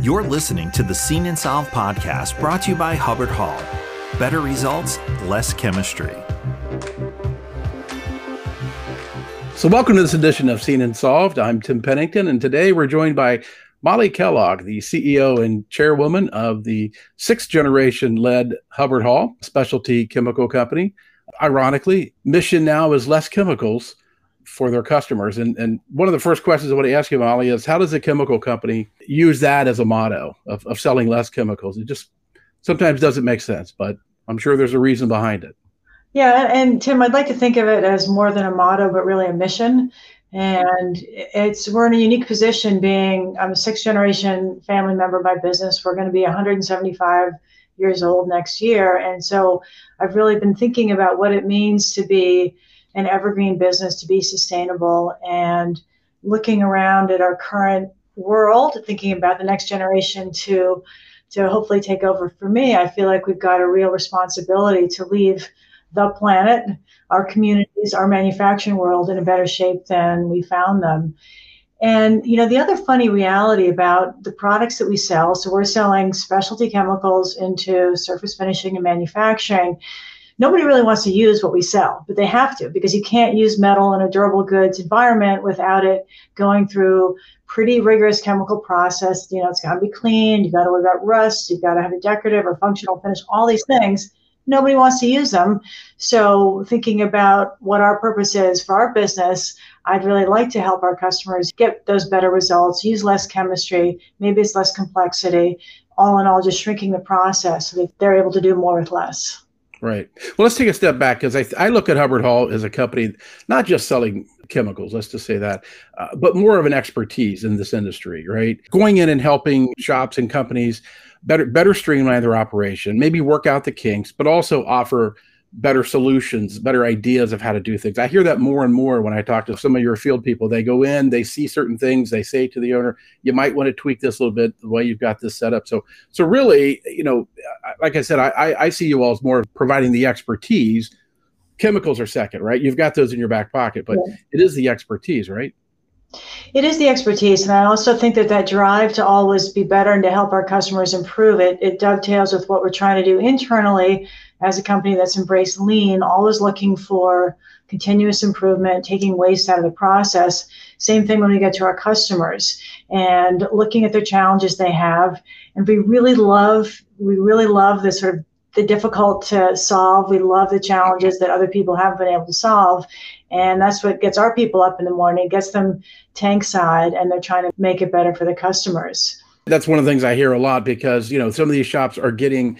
You're listening to the Seen and Solved podcast brought to you by Hubbard Hall. Better results, less chemistry. So, welcome to this edition of Seen and Solved. I'm Tim Pennington, and today we're joined by Molly Kellogg, the CEO and chairwoman of the sixth generation led Hubbard Hall specialty chemical company. Ironically, mission now is less chemicals for their customers. And, and one of the first questions I want to ask you, Molly, is how does a chemical company use that as a motto of, of selling less chemicals? It just sometimes doesn't make sense, but I'm sure there's a reason behind it. Yeah, and Tim, I'd like to think of it as more than a motto, but really a mission. And it's we're in a unique position being I'm a sixth generation family member by business. We're going to be 175 years old next year. And so I've really been thinking about what it means to be an evergreen business, to be sustainable, and looking around at our current world, thinking about the next generation to to hopefully take over for me. I feel like we've got a real responsibility to leave the planet, our communities, our manufacturing world in a better shape than we found them. And you know, the other funny reality about the products that we sell, so we're selling specialty chemicals into surface finishing and manufacturing. Nobody really wants to use what we sell, but they have to because you can't use metal in a durable goods environment without it going through pretty rigorous chemical process. You know, it's got to be clean. You got to worry about rust. You've got to have a decorative or functional finish. All these things nobody wants to use them. So, thinking about what our purpose is for our business, I'd really like to help our customers get those better results, use less chemistry, maybe it's less complexity. All in all, just shrinking the process so that they're able to do more with less. Right. Well, let's take a step back because I, I look at Hubbard Hall as a company not just selling chemicals, let's just say that, uh, but more of an expertise in this industry, right? Going in and helping shops and companies better better streamline their operation, maybe work out the kinks, but also offer better solutions, better ideas of how to do things. I hear that more and more when I talk to some of your field people. They go in, they see certain things, they say to the owner, "You might want to tweak this a little bit the way you've got this set up." So, so really, you know, like I said, I I see you all as more providing the expertise. Chemicals are second, right? You've got those in your back pocket, but yeah. it is the expertise, right? It is the expertise, and I also think that that drive to always be better and to help our customers improve it, it dovetails with what we're trying to do internally as a company that's embraced lean, always looking for continuous improvement, taking waste out of the process. Same thing when we get to our customers and looking at their challenges they have. And we really love, we really love this sort of the difficult to solve. We love the challenges that other people haven't been able to solve. And that's what gets our people up in the morning, gets them tank side, and they're trying to make it better for the customers. That's one of the things I hear a lot because, you know, some of these shops are getting,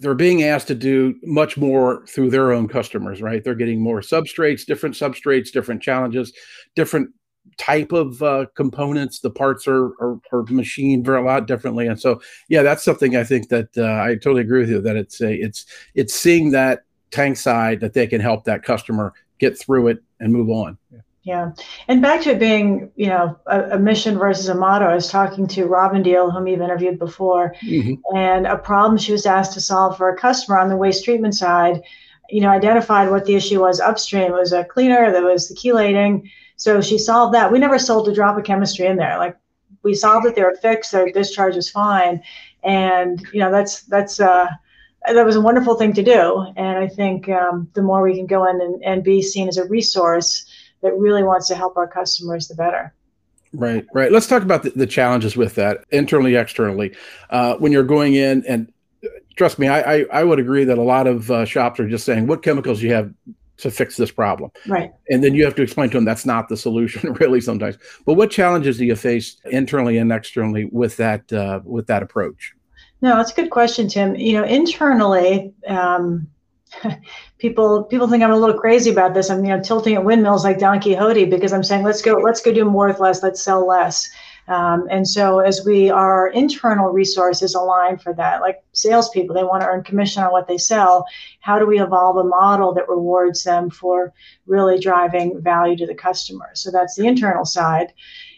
they're being asked to do much more through their own customers, right? They're getting more substrates, different substrates, different challenges, different type of uh, components. The parts are, are, are machined very a lot differently, and so yeah, that's something I think that uh, I totally agree with you that it's a, it's it's seeing that tank side that they can help that customer get through it and move on. Yeah. Yeah. And back to it being, you know, a, a, mission versus a motto, I was talking to Robin Deal, whom you've interviewed before, mm-hmm. and a problem she was asked to solve for a customer on the waste treatment side, you know, identified what the issue was upstream. It was a cleaner, that was the chelating. So she solved that. We never sold a drop of chemistry in there. Like we solved it, they were fixed, their discharge was fine. And, you know, that's, that's, uh, that was a wonderful thing to do. And I think um, the more we can go in and, and be seen as a resource that really wants to help our customers, the better. Right, right. Let's talk about the, the challenges with that internally, externally. Uh, when you're going in, and trust me, I, I, I would agree that a lot of uh, shops are just saying, "What chemicals you have to fix this problem?" Right. And then you have to explain to them that's not the solution, really. Sometimes, but what challenges do you face internally and externally with that uh, with that approach? No, that's a good question, Tim. You know, internally, um, people people think I'm a little crazy about this. I'm you know tilting at windmills like Don Quixote because I'm saying let's go let's go do more with less, let's sell less. Um, and so as we our internal resources align for that, like salespeople, they want to earn commission on what they sell. How do we evolve a model that rewards them for really driving value to the customer? So that's the internal side.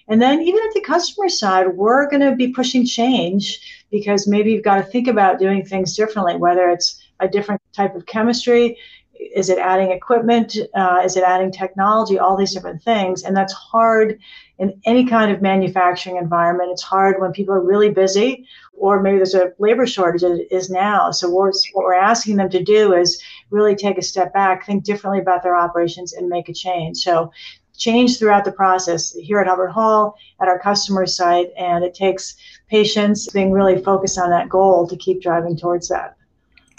And then even at the customer side, we're going to be pushing change because maybe you've got to think about doing things differently, whether it's a different type of chemistry, Is it adding equipment? Uh, is it adding technology? All these different things. And that's hard in any kind of manufacturing environment. It's hard when people are really busy or maybe there's a labor shortage as is now. So what we're asking them to do is really take a step back, think differently about their operations and make a change. So change throughout the process here at Hubbard Hall, at our customer site, and it takes patience being really focused on that goal to keep driving towards that.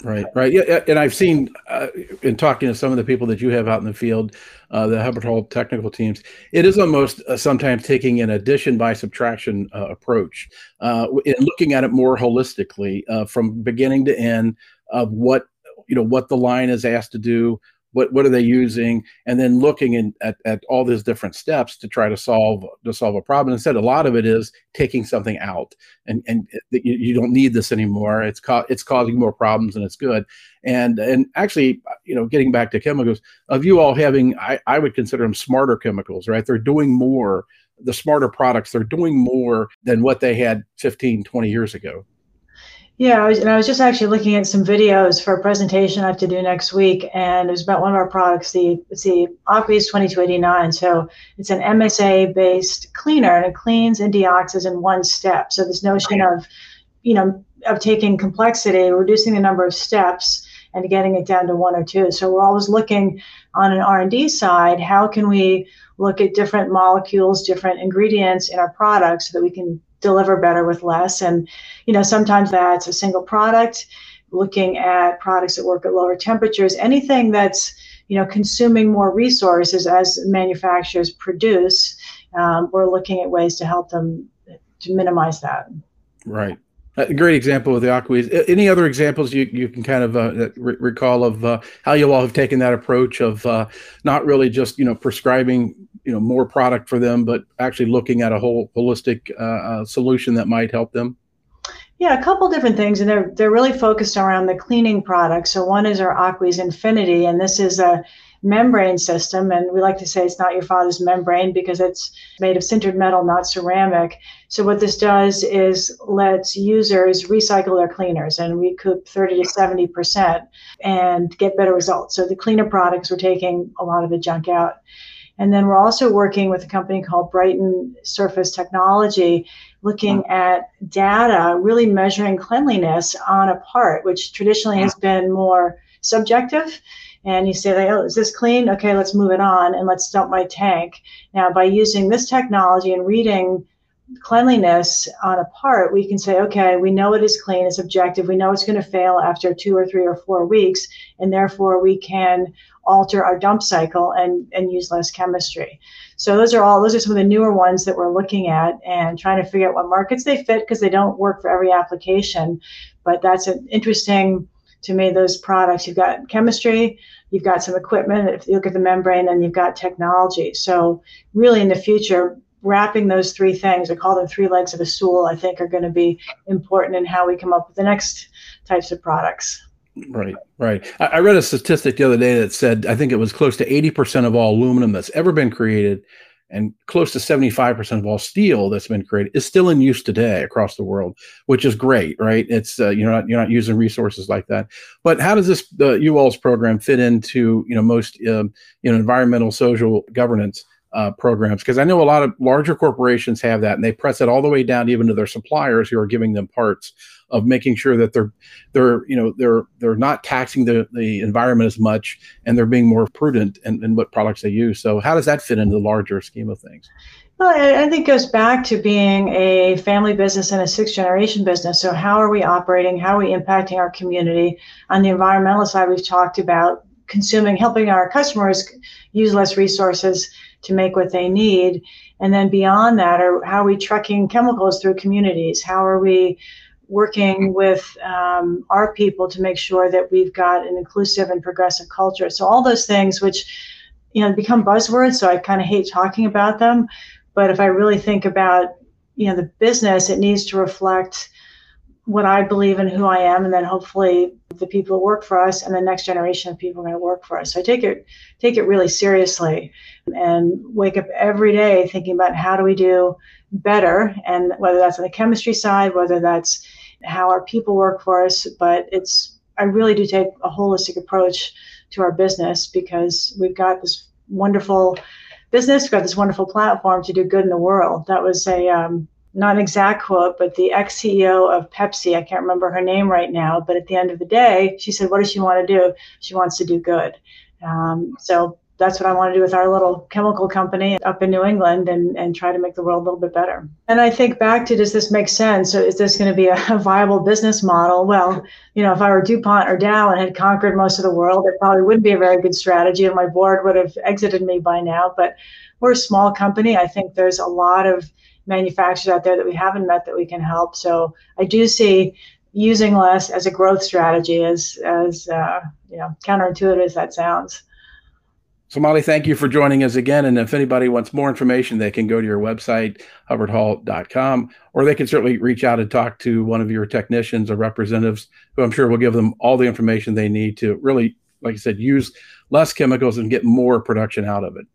Right, right. Yeah, and I've seen uh, in talking to some of the people that you have out in the field, uh, the Hubbard Hall technical teams, it is almost uh, sometimes taking an addition by subtraction uh, approach uh, in looking at it more holistically uh, from beginning to end of what you know what the line is asked to do, what what are they using? And then looking in, at, at all these different steps to try to solve to solve a problem. Instead a lot of it is taking something out. And and you, you don't need this anymore. It's co- it's causing more problems and it's good. And and actually you know getting back to chemicals of you all having i i would consider them smarter chemicals right? They're doing more. The smarter products they're doing more than what they had 15 20 years ago yeah, I was, and I was just actually looking at some videos for a presentation I have to do next week, and it was about one of our products, the it's the Aqueous 2289. So it's an MSA-based cleaner, and it cleans and deoxes in one step. So this notion of, you know, of taking complexity, reducing the number of steps, and getting it down to one or two. So we're always looking on an R&D side, how can we look at different molecules, different ingredients in our products so that we can deliver better with less. And, you know, sometimes that's a single product, looking at products that work at lower temperatures, anything that's, you know, consuming more resources as manufacturers produce. Um, we're looking at ways to help them to minimize that. Right. A great example of the aqueous. Any other examples you, you can kind of uh, re- recall of uh, how you all have taken that approach of uh, not really just you know prescribing you know more product for them, but actually looking at a whole holistic uh, uh, solution that might help them? Yeah, a couple different things, and they're they're really focused around the cleaning products. So one is our Aqueous Infinity, and this is a membrane system. And we like to say it's not your father's membrane because it's made of sintered metal, not ceramic. So what this does is lets users recycle their cleaners and recoup 30 to 70% and get better results. So the cleaner products, we're taking a lot of the junk out. And then we're also working with a company called Brighton Surface Technology, looking hmm. at data, really measuring cleanliness on a part, which traditionally has hmm. been more subjective and you say, oh, is this clean? Okay, let's move it on and let's dump my tank. Now, by using this technology and reading cleanliness on a part, we can say, okay, we know it is clean, it's objective, we know it's going to fail after two or three or four weeks, and therefore we can alter our dump cycle and, and use less chemistry. So those are all those are some of the newer ones that we're looking at and trying to figure out what markets they fit because they don't work for every application. But that's an interesting to me those products you've got chemistry you've got some equipment if you look at the membrane and you've got technology so really in the future wrapping those three things i call them three legs of a stool i think are going to be important in how we come up with the next types of products. Right, right. I, I, read a statistic the other day that said I think it was close to 80% of all aluminum that's ever been created and close to 75% of all steel that's been created is still in use today across the world which is great right? It's uh, you're not you're not using resources like that. But how does this the UALS program fit into you know most um, you know environmental social governance uh, programs because I know a lot of larger corporations have that and they press it all the way down even to their suppliers who are giving them parts of making sure that they're they're you know they're they're not taxing the, the environment as much and they're being more prudent in, in what products they use. So how does that fit into the larger scheme of things? Well, I think it goes back to being a family business and a sixth generation business. So how are we operating? How are we impacting our community? On the environmental side, we've talked about consuming, helping our customers use less resources to make what they need. And then beyond that, are how are we trucking chemicals through communities? How are we working with um, our people to make sure that we've got an inclusive and progressive culture. So all those things, which you know become buzzwords, so I kind of hate talking about them. But if I really think about you know the business, it needs to reflect what I believe in, who I am, and then hopefully the people who work for us and the next generation of people are going to work for us. So I take it take it really seriously and wake up every day thinking about how do we do better, and whether that's on the chemistry side, whether that's how our people work for us, but it's I really do take a holistic approach to our business because we've got this wonderful business, we've got this wonderful platform to do good in the world. That was a um, not an exact quote, but the ex CEO of Pepsi, I can't remember her name right now, but at the end of the day, she said, What does she want to do? She wants to do good. Um, so that's what I want to do with our little chemical company up in New England and, and try to make the world a little bit better. And I think back to does this make sense? So is this going to be a, a viable business model? Well, you know, if I were DuPont or Dow and had conquered most of the world, it probably wouldn't be a very good strategy and my board would have exited me by now. But we're a small company. I think there's a lot of manufacturers out there that we haven't met that we can help. So I do see using less as a growth strategy as as uh, you know counterintuitive as that sounds. So, Molly, thank you for joining us again. And if anybody wants more information, they can go to your website, hubbardhall.com, or they can certainly reach out and talk to one of your technicians or representatives who I'm sure will give them all the information they need to really, like I said, use less chemicals and get more production out of it.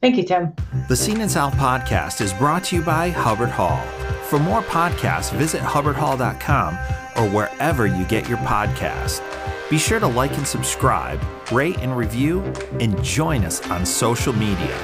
Thank you, Tim. The Seen and Solved podcast is brought to you by Hubbard Hall. For more podcasts, visit hubbardhall.com or wherever you get your podcast. Be sure to like and subscribe, rate and review, and join us on social media.